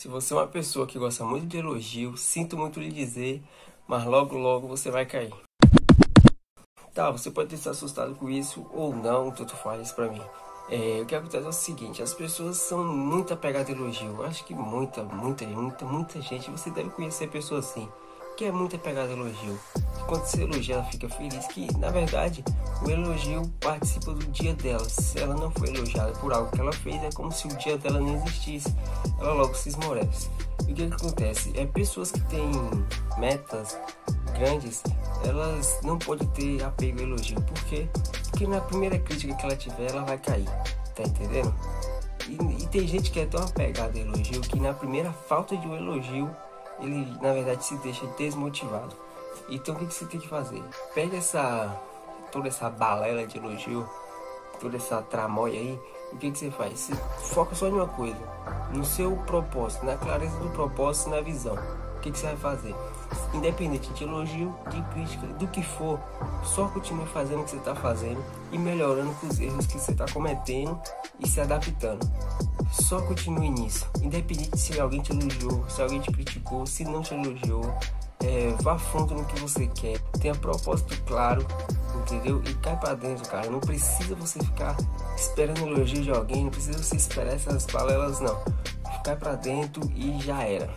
Se você é uma pessoa que gosta muito de elogio, sinto muito lhe dizer, mas logo logo você vai cair. Tá, você pode se assustado com isso ou não, tanto faz pra mim. É, o que acontece é o seguinte, as pessoas são muito apegadas a elogio. Eu acho que muita, muita, muita, muita gente, você deve conhecer pessoas assim, que é muito apegada a elogio. Quando você elogia, ela fica feliz, que na verdade o elogio participa do dia dela. Se ela não foi elogiada por algo que ela fez, é como se o dia dela não existisse. Ela logo se esmorece. E o que, que acontece? É pessoas que têm metas grandes, elas não podem ter apego a elogio. Por quê? Porque na primeira crítica que ela tiver, ela vai cair. Tá entendendo? E, e tem gente que é tão apegada a elogio que na primeira falta de um elogio, ele na verdade se deixa desmotivado. Então o que, você tem que fazer? Pega essa toda essa balela de elogio, toda essa tramóia aí, o que, que você faz? Você foca só em uma coisa, no seu propósito, na clareza do propósito, na visão. O que, que você vai fazer? Independente de elogio, de crítica, do que for, só continue fazendo o que você está fazendo e melhorando com os erros que você está cometendo e se adaptando. Só continue nisso, independente se alguém te elogiou, se alguém te criticou, se não te elogiou, é, vá fundo no que você quer, tenha propósito claro, entendeu? E cai pra dentro, cara. Não precisa você ficar esperando elogio de alguém, não precisa você esperar essas balelas, não. Cai pra dentro e já era.